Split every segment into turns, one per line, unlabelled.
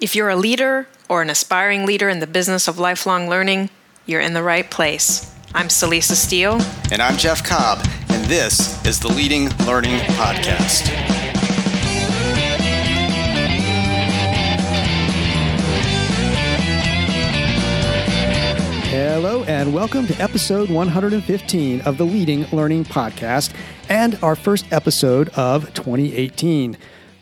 If you're a leader or an aspiring leader in the business of lifelong learning, you're in the right place. I'm Celisa Steele.
And I'm Jeff Cobb, and this is the Leading Learning Podcast.
Hello, and welcome to episode 115 of the Leading Learning Podcast and our first episode of 2018.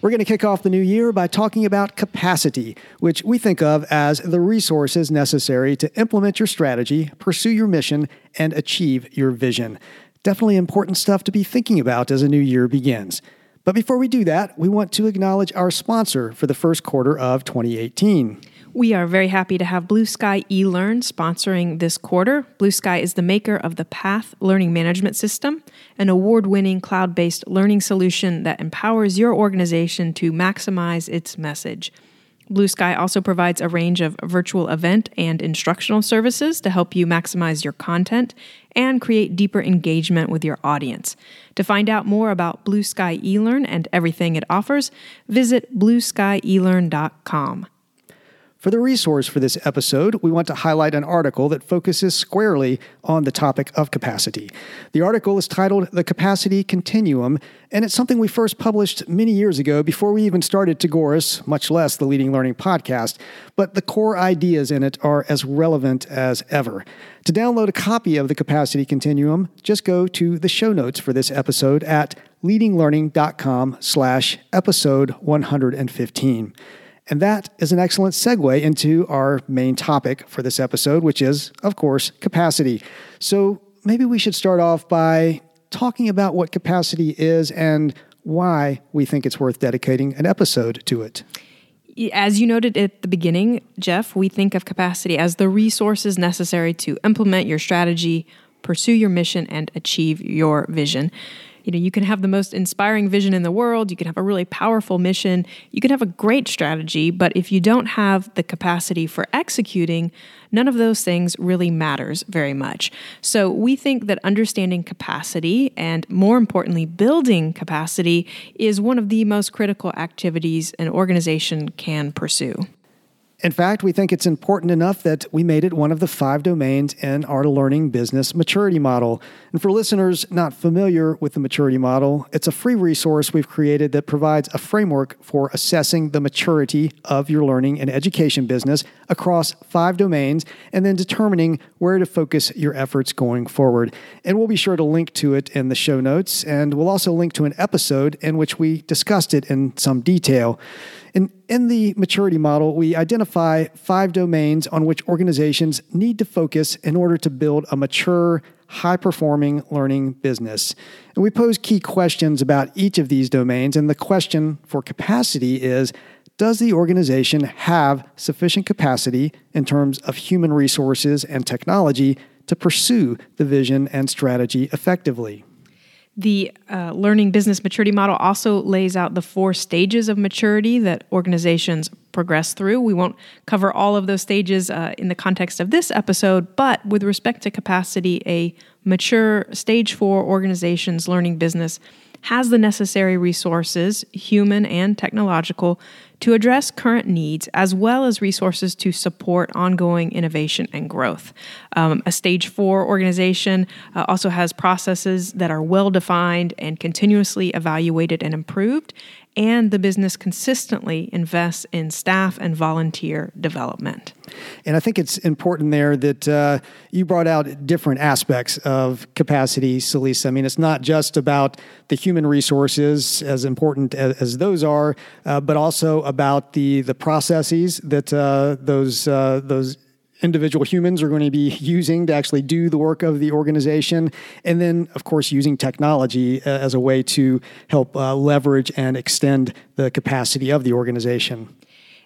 We're going to kick off the new year by talking about capacity, which we think of as the resources necessary to implement your strategy, pursue your mission, and achieve your vision. Definitely important stuff to be thinking about as a new year begins. But before we do that, we want to acknowledge our sponsor for the first quarter of 2018.
We are very happy to have Blue Sky eLearn sponsoring this quarter. Blue Sky is the maker of the Path Learning Management System, an award winning cloud based learning solution that empowers your organization to maximize its message. Blue Sky also provides a range of virtual event and instructional services to help you maximize your content and create deeper engagement with your audience. To find out more about Blue Sky eLearn and everything it offers, visit blueskyelearn.com.
For the resource for this episode, we want to highlight an article that focuses squarely on the topic of capacity. The article is titled The Capacity Continuum, and it's something we first published many years ago before we even started Tagoras, much less the Leading Learning podcast, but the core ideas in it are as relevant as ever. To download a copy of The Capacity Continuum, just go to the show notes for this episode at leadinglearning.com slash episode 115. And that is an excellent segue into our main topic for this episode, which is, of course, capacity. So maybe we should start off by talking about what capacity is and why we think it's worth dedicating an episode to it.
As you noted at the beginning, Jeff, we think of capacity as the resources necessary to implement your strategy, pursue your mission, and achieve your vision you know you can have the most inspiring vision in the world. You can have a really powerful mission. You can have a great strategy but if you don't have the capacity for executing none of those things really matters very much. So we think that understanding capacity and more importantly building capacity is one of the most critical activities an organization can pursue
in fact, we think it's important enough that we made it one of the five domains in our learning business maturity model. And for listeners not familiar with the maturity model, it's a free resource we've created that provides a framework for assessing the maturity of your learning and education business across five domains and then determining where to focus your efforts going forward. And we'll be sure to link to it in the show notes, and we'll also link to an episode in which we discussed it in some detail. In, in the maturity model, we identify five domains on which organizations need to focus in order to build a mature, high performing learning business. And we pose key questions about each of these domains. And the question for capacity is Does the organization have sufficient capacity in terms of human resources and technology to pursue the vision and strategy effectively?
The uh, learning business maturity model also lays out the four stages of maturity that organizations progress through. We won't cover all of those stages uh, in the context of this episode, but with respect to capacity, a mature stage four organization's learning business has the necessary resources, human and technological, to address current needs as well as resources to support ongoing innovation and growth. Um, a stage four organization uh, also has processes that are well defined and continuously evaluated and improved, and the business consistently invests in staff and volunteer development.
And I think it's important there that uh, you brought out different aspects of capacity, Celisa. I mean, it's not just about the human resources, as important as, as those are, uh, but also about the the processes that uh, those uh, those individual humans are going to be using to actually do the work of the organization. And then, of course, using technology uh, as a way to help uh, leverage and extend the capacity of the organization.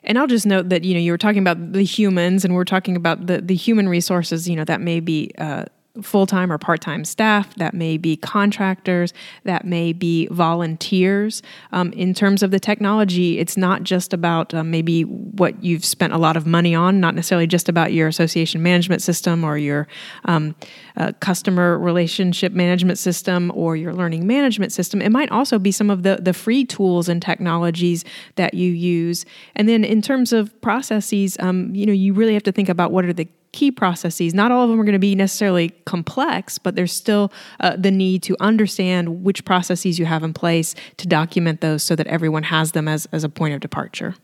And I'll just note that you know you were talking about the humans, and we're talking about the the human resources. You know that may be uh, full time or part time staff, that may be contractors, that may be volunteers. Um, in terms of the technology, it's not just about uh, maybe what you've spent a lot of money on, not necessarily just about your association management system or your um, uh, customer relationship management system or your learning management system. It might also be some of the, the free tools and technologies that you use. And then in terms of processes, um, you know, you really have to think about what are the key processes. Not all of them are going to be necessarily complex, but there's still uh, the need to understand which processes you have in place to document those so that everyone has them as, as a point of departure.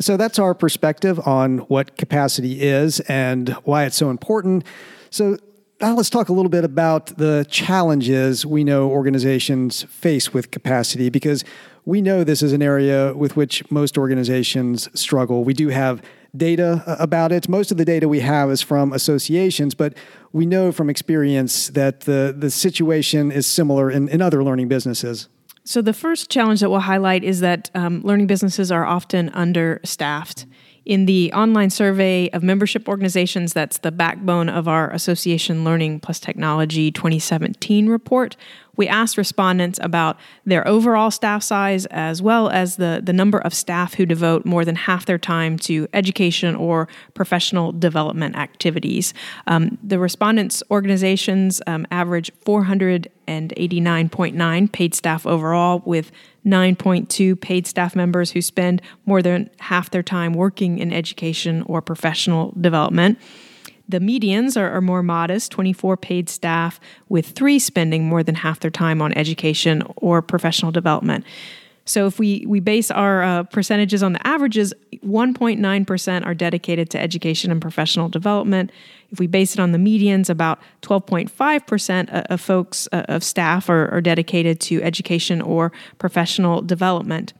So that's our perspective on what capacity is and why it's so important. So now let's talk a little bit about the challenges we know organizations face with capacity because we know this is an area with which most organizations struggle. We do have data uh, about it. Most of the data we have is from associations, but we know from experience that the, the situation is similar in, in other learning businesses.
So, the first challenge that we'll highlight is that um, learning businesses are often understaffed. In the online survey of membership organizations, that's the backbone of our Association Learning Plus Technology 2017 report, we asked respondents about their overall staff size as well as the, the number of staff who devote more than half their time to education or professional development activities. Um, the respondents' organizations um, average 489.9 paid staff overall, with 9.2 paid staff members who spend more than half their time working in education or professional development. The medians are, are, more modest 24 paid staff, with three spending more than half their time on education or professional development. So if we, we base our uh, percentages on the averages, 1.9% are dedicated to education and professional development. If we base it on the medians, about 12.5% of folks, uh, of staff, are, are dedicated to education or professional development.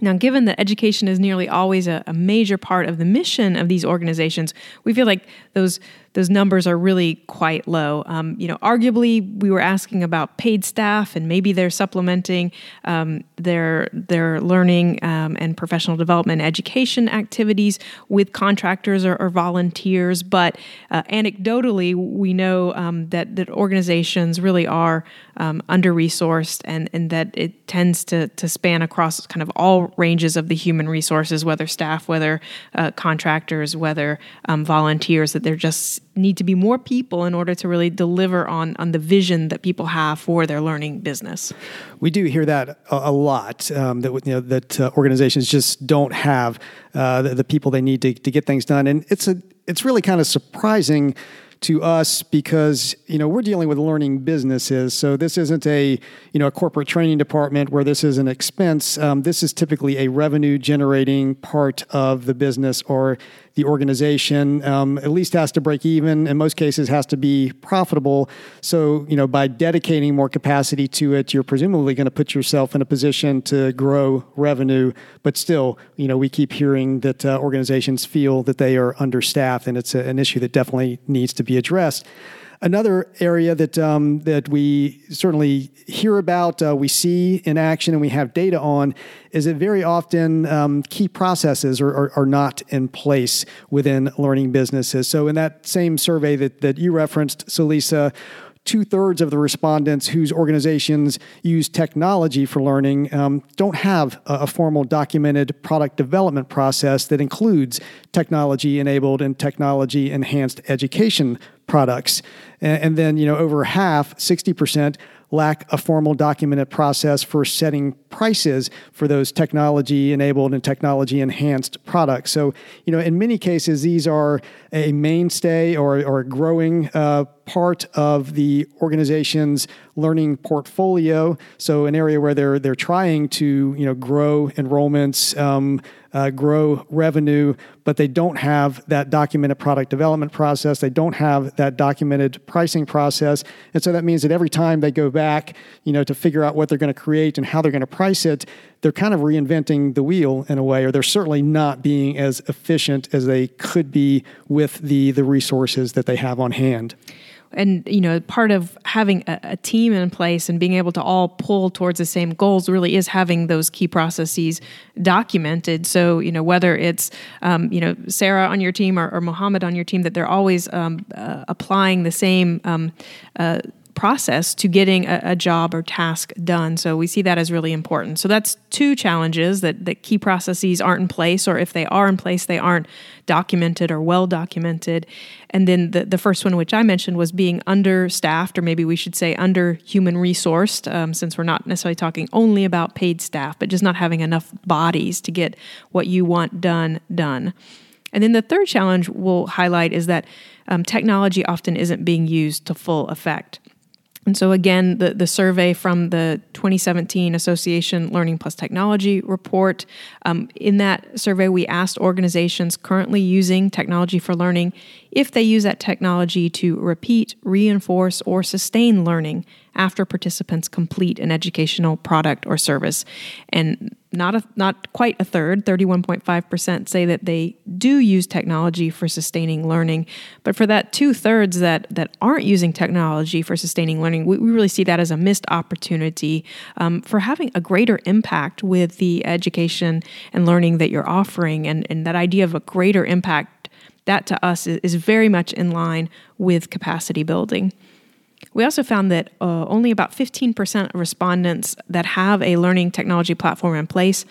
Now, given that education is nearly always a, a, major part of the mission of these organizations, we feel like those those numbers are really quite low. Um, you know, arguably, we were asking about paid staff, and maybe they're supplementing um, their their learning um, and professional development education activities with contractors or, or volunteers. But uh, anecdotally, we know um, that that organizations really are um, under resourced, and and that it tends to to span across kind of all ranges of the human resources, whether staff, whether uh, contractors, whether um, volunteers. That they're just need to be more people in order to really deliver on on the vision that people have for their learning business.
We do hear that a, a lot um, that you know that uh, organizations just don't have uh, the, the, people they need to, to get things done, and it's a it's really kind of surprising to us because you know we're dealing with learning businesses so this isn't a you know a corporate training department where this is an expense um, this is typically a revenue generating part of the business or the organization um, at least has to break even. In most cases, has to be profitable. So, you know, by dedicating more capacity to it, you're presumably going to put yourself in a position to grow revenue. But still, you know, we keep hearing that uh, organizations feel that they are understaffed, and it's a, an issue that definitely needs to be addressed. Another area that um, that we certainly hear about, uh, we see in action, and we have data on, is that very often um, key processes are, are, are, not in place within learning businesses. So, in that same survey that that you referenced, Celisa, two thirds of the respondents whose organizations use technology for learning um, don't have a, a, formal documented product development process that includes technology enabled and technology enhanced education products. And, and then, you know, over half, 60%, lack a formal documented process for setting prices for those technology enabled and technology enhanced products. So, you know, in many cases, these are a mainstay or, or a growing uh, part of the organization's learning portfolio. So an area where they're they're trying to you know grow enrollments, um, uh, grow revenue, but they don't have that documented product development process. They don't have that documented pricing process, and so that means that every time they go back, you know, to figure out what they're going to create and how they're going to price it, they're kind of reinventing the wheel in a way, or they're certainly not being as efficient as they could be with the the resources that they have on hand
and you know part of having a, a, team in place and being able to all pull towards the same goals really is having those key processes documented. So you know whether it's um, you know sarah on your team or, or mohammed on your team that they're always um, uh, applying the same um, uh, process to getting a, a, job or task done. So we see that as really important. So that's two challenges that, that key processes aren't in place, or if they are in place, they aren't documented or well documented. And then the, the first one, which I mentioned, was being understaffed, or maybe we should say under human resourced, um, since we're not necessarily talking only about paid staff, but just not having enough bodies to get what you want done done. And then the third challenge we'll highlight is that um, technology often isn't being used to full effect. And so, again, the, the survey from the 2017 Association Learning Plus Technology report, um, in that survey, we asked organizations currently using technology for learning if they use that technology to repeat, reinforce, or sustain learning after participants complete an educational product or service. And not a, not quite a third, 31.5% say that they do use technology for sustaining learning. But for that two thirds that, that aren't using technology for sustaining learning, we, we really see that as a missed opportunity um, for having a greater impact with the education and learning that you're offering. And, and that idea of a greater impact, that to us is, is very much in line with capacity building. We also found that uh, only about 15% of respondents that have a learning technology platform in place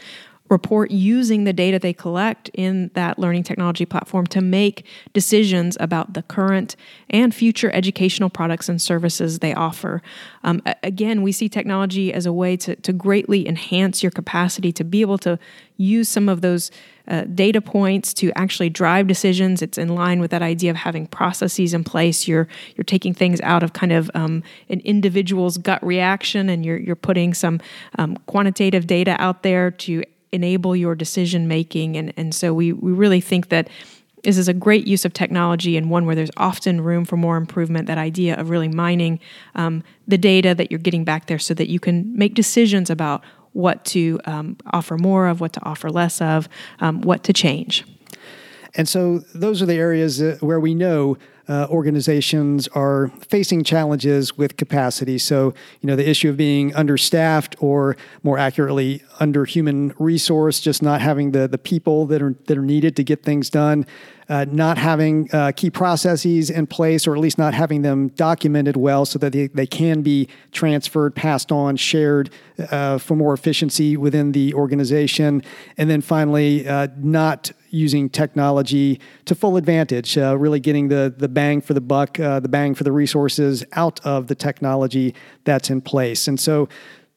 report using the data they collect in that learning technology platform to make decisions about the current and future educational products and services they offer. Um, again, we see technology as a way to, to greatly enhance your capacity to be able to use some of those uh, data points to actually drive decisions. It's in line with that idea of having processes in place. You're you're taking things out of kind of um, an individual's gut reaction, and you're you're putting some um, quantitative data out there to enable your decision making. And and so we we really think that this is a great use of technology and one where there's often room for more improvement. That idea of really mining um, the data that you're getting back there so that you can make decisions about what to um, offer more of, what to offer less of, um, what to change.
And so those are the areas where we know uh, organizations are facing challenges with capacity. So, you know, the issue of being understaffed or more accurately, under human resource, just not having the, the people that are, that are needed to get things done, uh, not having uh, key processes in place, or at least not having them documented well so that they, they can be transferred, passed on, shared uh, for more efficiency within the organization. And then finally, uh, not using technology to full advantage, uh, really getting the, the bang for the buck, uh, the bang for the resources out of the technology that's in place. And so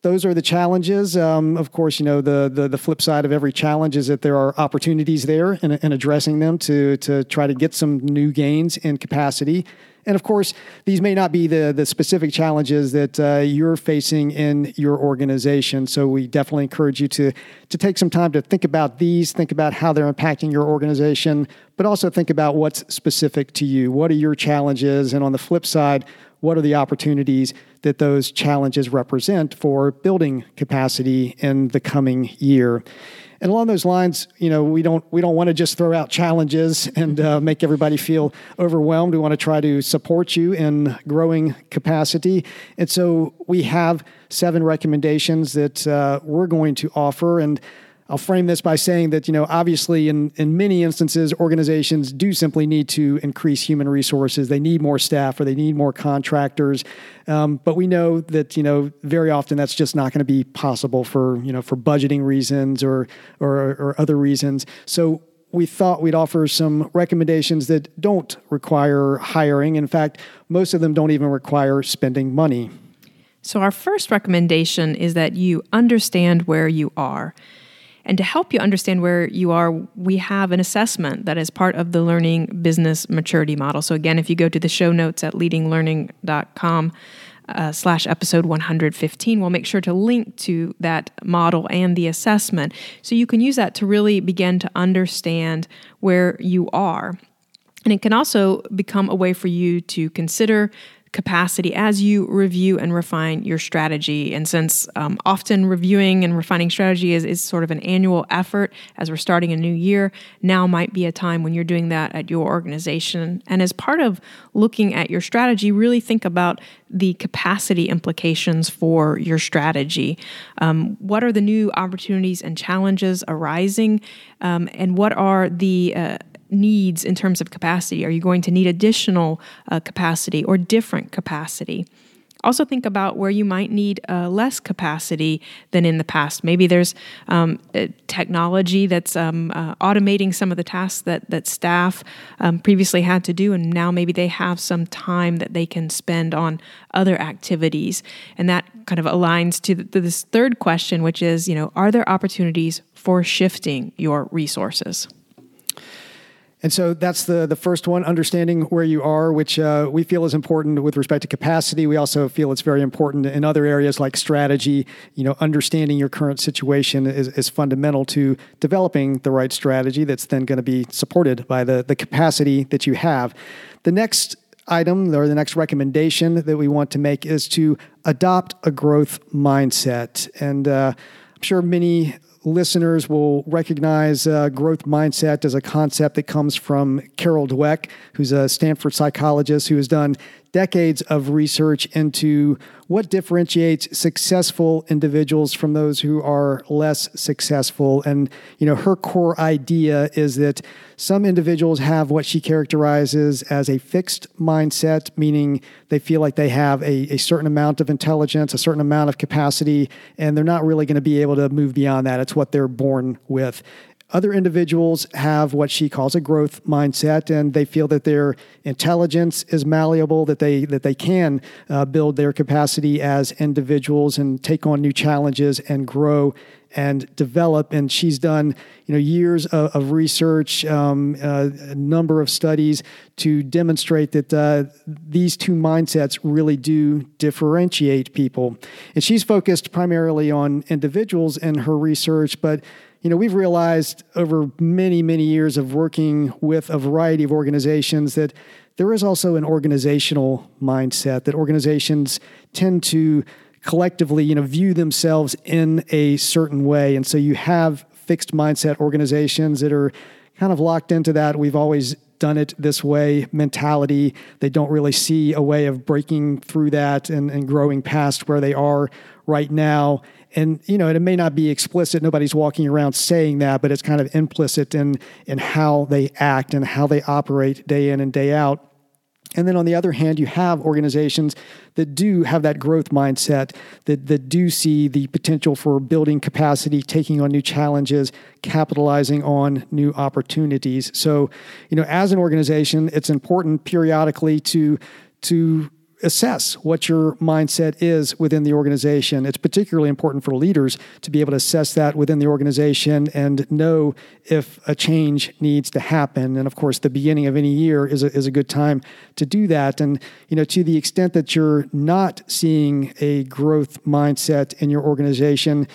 those are the challenges. Um, of course, you know the, the, the flip side of every challenge is that there are opportunities there in, in addressing them to to try to get some new gains in capacity. And of course, these may not be the, the specific challenges that uh, you're facing in your organization. So we definitely encourage you to, to take some time to think about these, think about how they're impacting your organization, but also think about what's specific to you. What are your challenges? And on the flip side, what are the opportunities that those challenges represent for building capacity in the coming year? And along those lines, you know, we don't we don't want to just throw out challenges and uh, make everybody feel overwhelmed. We want to try to support you in growing capacity, and so we have seven recommendations that uh, we're going to offer and. I'll frame this by saying that, you know, obviously in, in many instances, organizations do simply need to increase human resources. They need more staff or they need more contractors. Um, but we know that, you know, very often that's just not going to be possible for, you know, for budgeting reasons or, or, or other reasons. So we thought we'd offer some recommendations that don't require hiring. In fact, most of them don't even require spending money.
So, our first recommendation is that you understand where you are. And to help you understand where you are, we have an assessment that is part of the learning business maturity model. So, again, if you go to the show notes at leadinglearning.com, uh, slash episode 115. We'll make sure to link to that model and the assessment so you can use that to really begin to understand where you are. And it can also become a way for you to consider capacity as you review and refine your strategy. And since um, often reviewing and refining strategy is, is sort of an annual effort as we're starting a new year, now might be a time when you're doing that at your organization. And as part of looking at your strategy, really think about the capacity implications for your strategy. Um, what are the new opportunities and challenges arising? Um, and what are the uh, needs in terms of capacity? Are you going to need additional uh, capacity or different capacity? Also, think about where you might need uh, less capacity than in the past. Maybe there's um, technology that's um, uh, automating some of the tasks that, that staff um, previously had to do, and now maybe they have some time that they can spend on other activities. And that kind of aligns to, to this third question, which is, you know, are there opportunities for shifting your resources?
And so that's the the first one, understanding where you are, which uh, we feel is important with respect to capacity. We also feel it's very important in other areas like strategy. You know, understanding your current situation is, is fundamental to developing the right strategy that's then going to be supported by the the capacity that you have. The next item or the next recommendation that we want to make is to adopt a growth mindset. And uh, I'm sure many listeners will recognize uh, growth mindset as a concept that comes from Carol Dweck, who's a Stanford psychologist who has done decades of research into what differentiates successful individuals from those who are less successful. And, you know, her core idea is that some individuals have what she characterizes as a fixed mindset, meaning they feel like they have a, a certain amount of intelligence, a certain amount of capacity, and they're not really going to be able to move beyond that. It's what they're born with. Other individuals have what she calls a growth mindset, and they feel that their intelligence is malleable, that they that they can uh, build their capacity as individuals and take on new challenges and grow and develop. And she's done, you know, years of, of research, um, uh, a number of studies to demonstrate that uh, these two mindsets really do differentiate people. And she's focused primarily on individuals in her research, but you know, we've realized over many, many years of working with a variety of organizations that there is also an organizational mindset that organizations tend to collectively, you know, view themselves in a certain way. And so you have fixed mindset organizations that are kind of locked into that. We've always done it this way mentality. They don't really see a way of breaking through that and, and growing past where they are right now. And you know, it may not be explicit. Nobody's walking around saying that, but it's kind of implicit in in how they act and how they operate day in and day out. And then on the other hand, you have organizations that do have that growth mindset, that, that do see the potential for building capacity, taking on new challenges, capitalizing on new opportunities. So, you know, as an organization, it's important periodically to to assess what your mindset is within the organization. It's particularly important for leaders to be able to assess that within the organization and know if a change needs to happen. And of course, the beginning of any year is a, is a good time to do that. And, you know, to the extent that you're not seeing a growth mindset in your organization,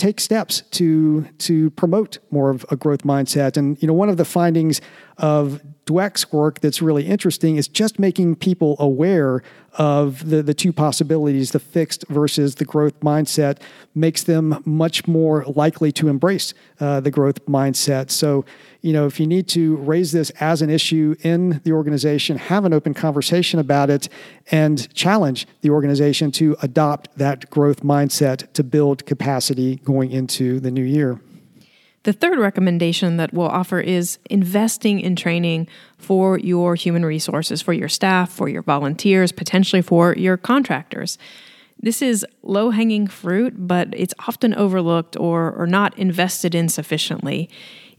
take steps to to promote more of a growth mindset. And you know, one of the findings of Dweck's work that's really interesting is just making people aware of the, the two possibilities, the fixed versus the growth mindset, makes them much more likely to embrace uh, the growth mindset. So, you know, if you need to raise this as an issue in the organization, have an open conversation about it, and challenge the organization to adopt that growth mindset to build capacity going into the new year.
The third recommendation that we'll offer is investing in training for your human resources, for your staff, for your volunteers, potentially for your contractors. This is low hanging fruit, but it's often overlooked or, or not invested in sufficiently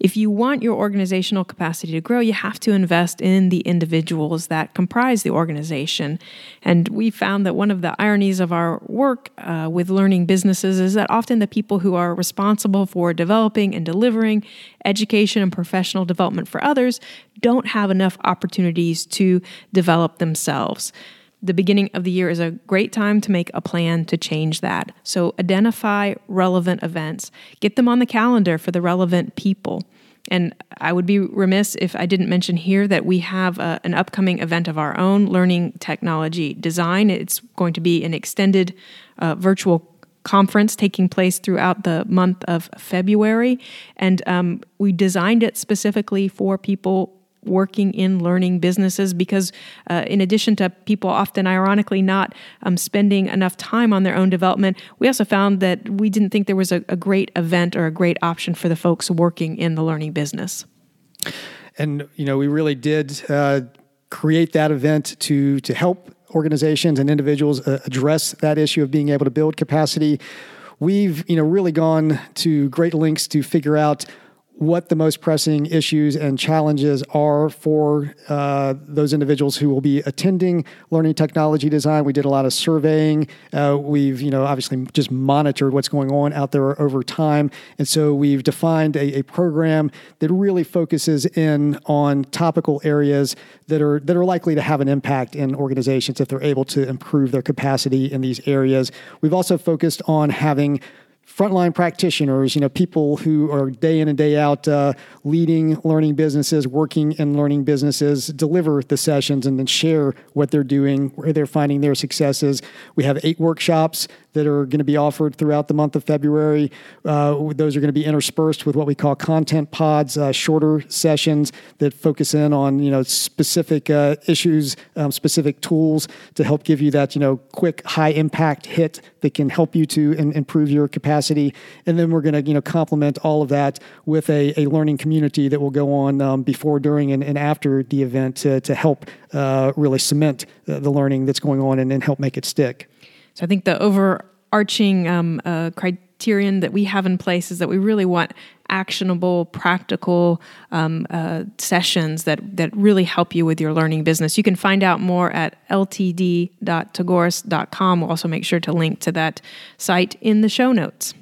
if you want your organizational capacity to grow, you have to invest in the individuals that comprise the organization. And we found that one of the ironies of our work uh, with learning businesses is that often the people who are responsible for developing and delivering education and professional development for others don't have enough opportunities to develop themselves. The beginning of the year is a great time to make a plan to change that. So identify relevant events, get them on the calendar for the relevant people. And I would be remiss if I didn't mention here that we have a, an upcoming event of our own, Learning Technology Design. It's going to be an extended uh, virtual conference taking place throughout the month of February. And um, we designed it specifically for people working in learning businesses because, uh, in addition to people often ironically not um, spending enough time on their own development, we also found that we didn't think there was a, a great event or a great option for the folks working in the learning business.
And, you know, we really did uh, create that event to, to help organizations and individuals uh, address that issue of being able to build capacity. We've, you know, really gone to great lengths to figure out what the most pressing issues and challenges are for uh, those individuals who will be attending learning technology design. We did a lot of surveying. Uh, we've, you know, obviously just monitored what's going on out there over time, and so we've defined a, a program that really focuses in on topical areas that are that are likely to have an impact in organizations if they're able to improve their capacity in these areas. We've also focused on having frontline practitioners, you know, people who are day in and day out uh, leading learning businesses, working in learning businesses, deliver the sessions and then share what they're doing, where they're finding their successes. We have eight workshops that are going to be offered throughout the month of February. Uh, those are going to be interspersed with what we call content pods, uh, shorter sessions that focus in on you know specific uh, issues, um, specific tools to help give you that you know quick, high impact hit that can help you to in, improve your capacity. And then we're going to you know complement all of that with a, a learning community that will go on um, before, during, and, and, after the event to, to help uh, really cement the learning that's going on and, and help make it stick.
So I think the overarching um, uh, criterion that we have in place is that we really want actionable, practical um, uh, sessions that that really help you with your learning business. You can find out more at ltd.tagoras.com. We'll also make sure to link to that site in the show notes.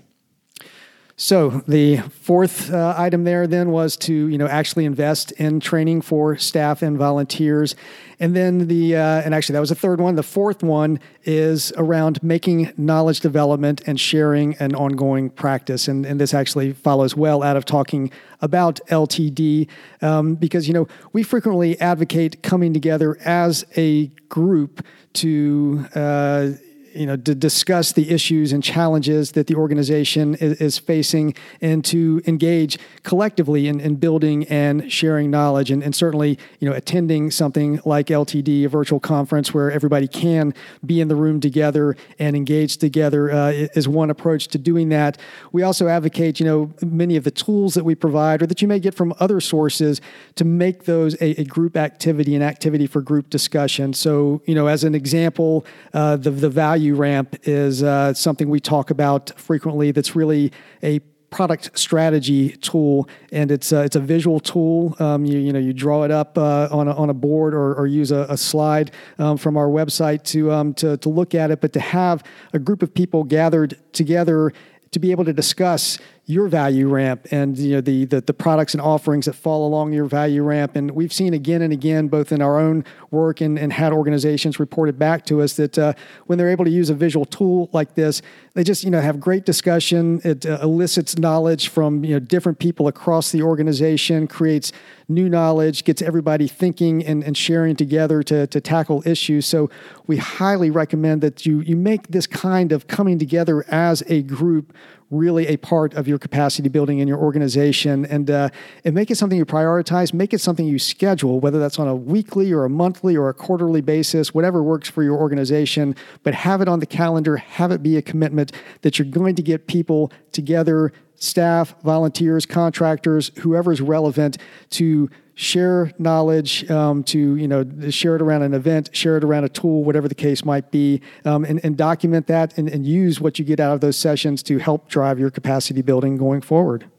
So the fourth uh, item there then was to you know actually invest in training for staff and volunteers, and then the uh, and actually that was the third one. The fourth one is around making knowledge development and sharing an ongoing practice, and and this actually follows well out of talking about LTD um, because you know we frequently advocate coming together as a group to. Uh, you know, to discuss the issues and challenges that the organization is, is facing and to engage collectively in, in building and sharing knowledge. And, and, certainly, you know, attending something like LTD, a virtual conference where everybody can be in the room together and engage together uh, is one approach to doing that. We also advocate, you know, many of the tools that we provide or that you may get from other sources to make those a, a group activity, an activity for group discussion. So, you know, as an example, uh, the, the value value ramp is uh, something we talk about frequently that's really a product strategy tool, and it's uh, it's a visual tool. Um, you you know you draw it up uh, on a, on a board or, or use a, a slide um, from our website to um, to to look at it, but to have a group of people gathered together to be able to discuss your value ramp and you know the, the, the products and offerings that fall along your value ramp. And we've seen again and again both in our own work and, and had organizations reported back to us that uh, when they're able to use a visual tool like this they just you know have great discussion. It uh, elicits knowledge from you know different people across the organization creates new knowledge gets everybody thinking and, and sharing together to, to tackle issues. So we highly recommend that you you make this kind of coming together as a group really a part of your capacity building in your organization. And, uh, and make it something you prioritize, make it something you schedule, whether that's on a weekly or a monthly or a quarterly basis, whatever works for your organization, but have it on the calendar, have it be a commitment that you're going to get people together, staff, volunteers, contractors, whoever's relevant to share knowledge, um, to you know share it around an event, share it around a tool, whatever the case might be, um, and, and, document that and, and use what you get out of those sessions to help drive your capacity building going forward.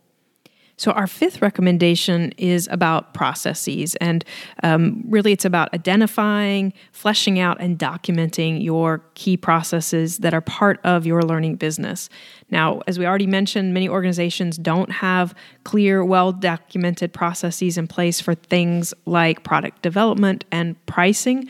So, our fifth recommendation is about processes. And um, really, it's about identifying, fleshing out, and documenting your key processes that are part of your learning business. Now, as we already mentioned, many organizations don't have clear, well documented processes in place for things like product development and pricing.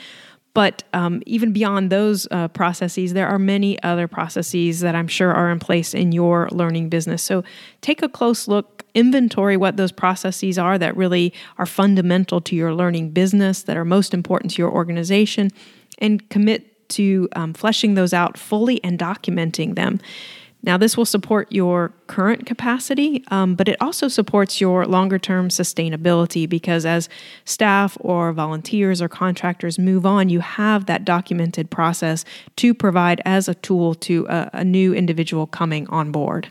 But um, even beyond those uh, processes, there are many other processes that I'm sure are in place in your learning business. So take a close look, inventory what those processes are that really are fundamental to your learning business, that are most important to your organization, and commit to um, fleshing those out fully and documenting them. Now, this will support your current capacity, um, but it also supports your longer term sustainability because as staff or volunteers or contractors move on, you have that documented process to provide as a tool to a, a new individual coming on board.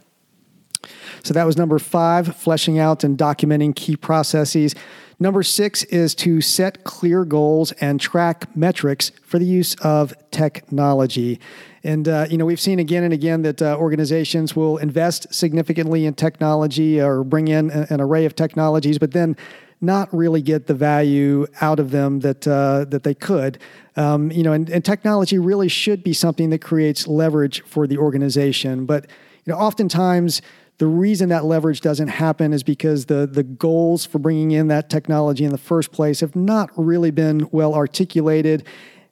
So that was number five, fleshing out and documenting key processes. Number six is to set clear goals and track metrics for the use of technology. And uh, you know we've seen again and again that uh, organizations will invest significantly in technology or bring in an array of technologies, but then not really get the value out of them that uh, that they could. Um, you know, and, and technology really should be something that creates leverage for the organization. But you know, oftentimes the reason that leverage doesn't happen is because the the goals for bringing in that technology in the first place have not really been well articulated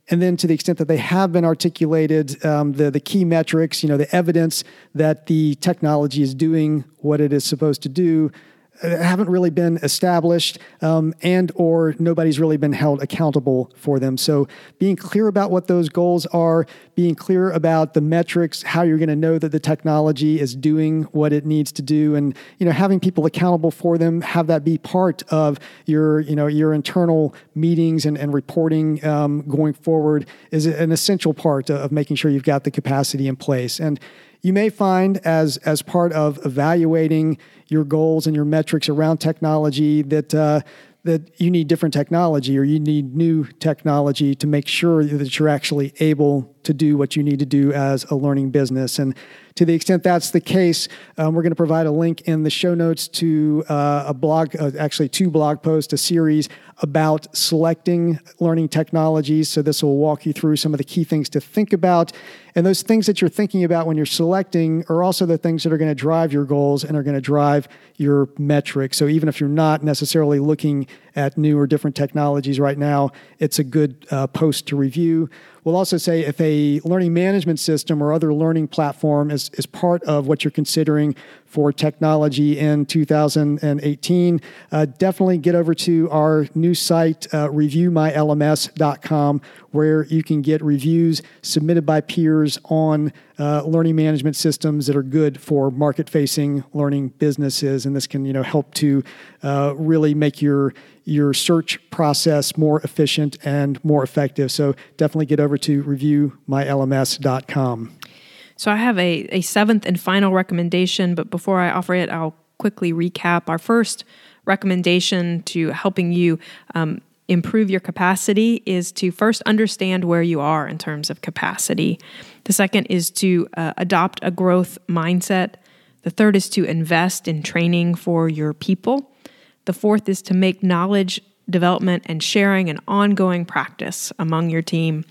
and then to the extent that they have been articulated, um, the, the key metrics, you know, the evidence that the technology is doing what it is supposed to do, haven't really been established um, and or nobody's really been held accountable for them. So being clear about what those goals are being clear about the metrics how you're going to know that the technology is doing what it needs to do and you know having people accountable for them have that be part of your you know your internal meetings and, and reporting um, going forward is an essential part of making sure you've got the capacity in place. And you may find as as part of evaluating your goals and your metrics around technology that uh, that you need different technology or you need new technology to make sure that you're actually able to do what you need to do as a learning business. And to the extent that's the case, um, we're going to provide a link in the show notes to uh, a blog, uh, actually two blog posts, a series about selecting learning technologies. So this will walk you through some of the key things to think about. And those things that you're thinking about when you're selecting are also the things that are going to drive your goals and are going to drive your metrics. So even if you're not necessarily looking at new or different technologies right now, it's a good uh, post to review. We'll also say if a learning management system or other learning platform is, is part of what you're considering for technology in 2018, uh, definitely get over to our new site, uh, reviewmylms.com, where you can get reviews submitted by peers on uh, learning management systems that are good for market-facing learning businesses, and this can you know help to uh, really make your your search process more efficient and more effective. So definitely get over to reviewmylms.com.
So I have a, a seventh and final recommendation, but before I offer it, I'll quickly recap. Our first recommendation to helping you um, improve your capacity is to first understand where you are in terms of capacity. The second is to uh, adopt a growth mindset. The third is to invest in training for your people. The fourth is to make knowledge development and sharing an ongoing practice among your team.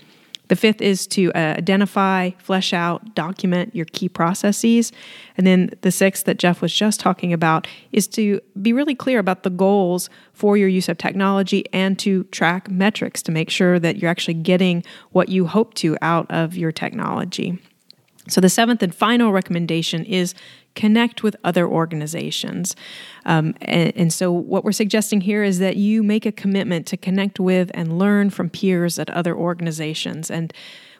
The fifth is to uh, identify, flesh out, document your key processes. And then the sixth that Jeff was just talking about is to be really clear about the goals for your use of technology and to track metrics to make sure that you're actually getting what you hope to out of your technology. So, the seventh and final recommendation is connect with other organizations. Um, and, and, so, what we're suggesting here is that you make a commitment to connect with and learn from peers at other organizations. And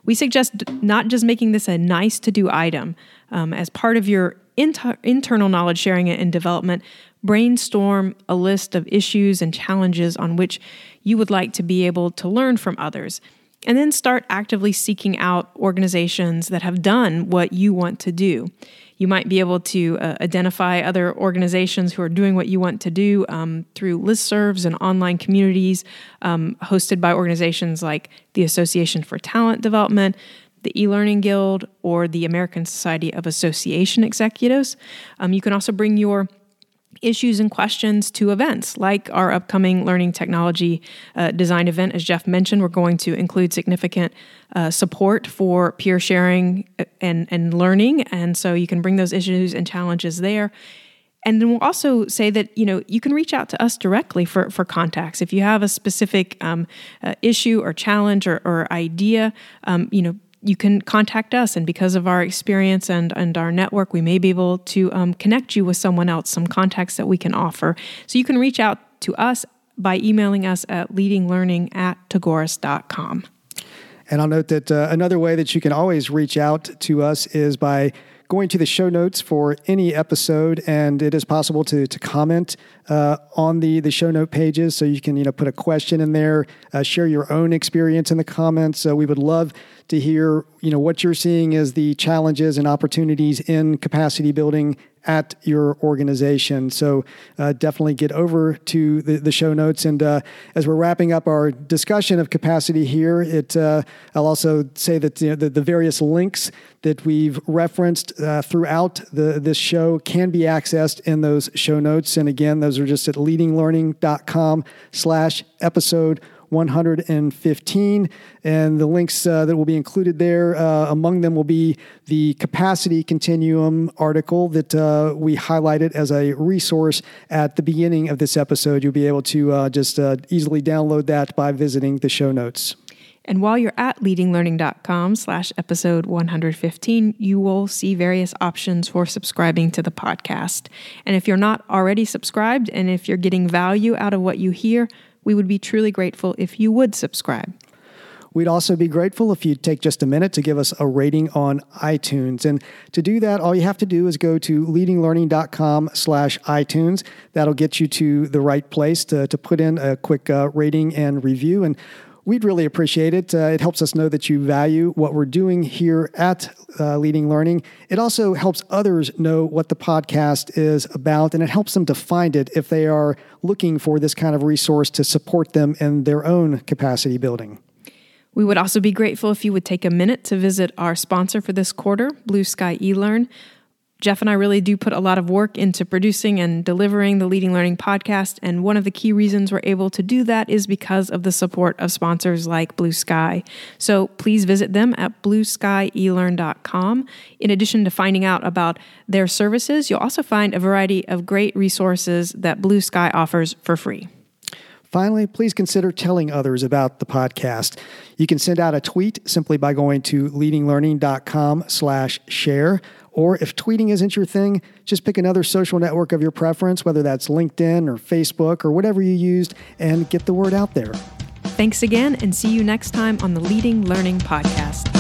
we suggest not just making this a nice to do item um, as part of your inter- internal knowledge sharing and development. Brainstorm a list of issues and challenges on which you would like to be able to learn from others and then start actively seeking out organizations that have done what you want to do. You might be able to uh, identify other organizations who are doing what you want to do um, through listservs and online communities um, hosted by organizations like the Association for Talent Development, the e Learning Guild, or the American Society of Association Executives. Um, you can also bring your issues and questions to events like our upcoming learning technology uh, design event as jeff mentioned we're going to include significant uh, support for peer sharing uh, and, and learning and so you can bring those issues and challenges there And then we'll also say that you know you can reach out to us directly for for contacts if you have a specific um, uh, issue or challenge or, or idea. Um, you know you can contact us. And because of our experience and, and our network, we may be able to um, connect you with someone else, some contacts that we can offer. So you can reach out to us by emailing us at leadinglearning at tagoras.com.
And I'll note that uh, another way that you can always reach out to us is by going to the show notes for any episode, and it is possible to to comment uh, on the the show note pages. So you can you know put a question in there, uh, share your own experience in the comments. So we would love to hear you know what you're seeing as the challenges and opportunities in capacity building at your organization. So uh, definitely get over to the, the show notes. And uh, as we're wrapping up our discussion of capacity here, it uh, I'll also say that you know, the, the, various links that we've referenced uh, throughout the, this show can be accessed in those show notes. And again, those are just at leadinglearning.com slash episode 115. And the links uh, that will be included there, uh, among them will be the capacity continuum article that uh, we highlighted as a resource at the beginning of this episode. You'll be able to uh, just uh, easily download that by visiting the show notes.
And while you're at leadinglearning.com slash episode 115, you will see various options for subscribing to the podcast. And if you're not already subscribed and if you're getting value out of what you hear, we would be truly grateful if you would subscribe.
We'd also be grateful if you'd take just a minute to give us a rating on iTunes. And to do that, all you have to do is go to leadinglearning.com slash iTunes. That'll get you to the right place to, to put in a quick uh, rating and review. And we'd really appreciate it. Uh, it helps us know that you value what we're doing here at uh, Leading Learning. It also helps others know what the podcast is about, and it helps them to find it if they are looking for this kind of resource to support them in their own capacity building.
We would also be grateful if you would take a minute to visit our sponsor for this quarter, Blue Sky eLearn. Jeff and I really do put a lot of work into producing and delivering the Leading Learning podcast. And one of the key reasons we're able to do that is because of the support of sponsors like Blue Sky. So please visit them at blueskyelearn.com. In addition to finding out about their services, you'll also find a variety of great resources that Blue Sky offers for free.
Finally, please consider telling others about the podcast. You can send out a tweet simply by going to leadinglearning.com slash share or if tweeting isn't your thing, just pick another social network of your preference, whether that's LinkedIn or Facebook or whatever you used, and get the word out there.
Thanks again, and see you next time on the Leading Learning Podcast.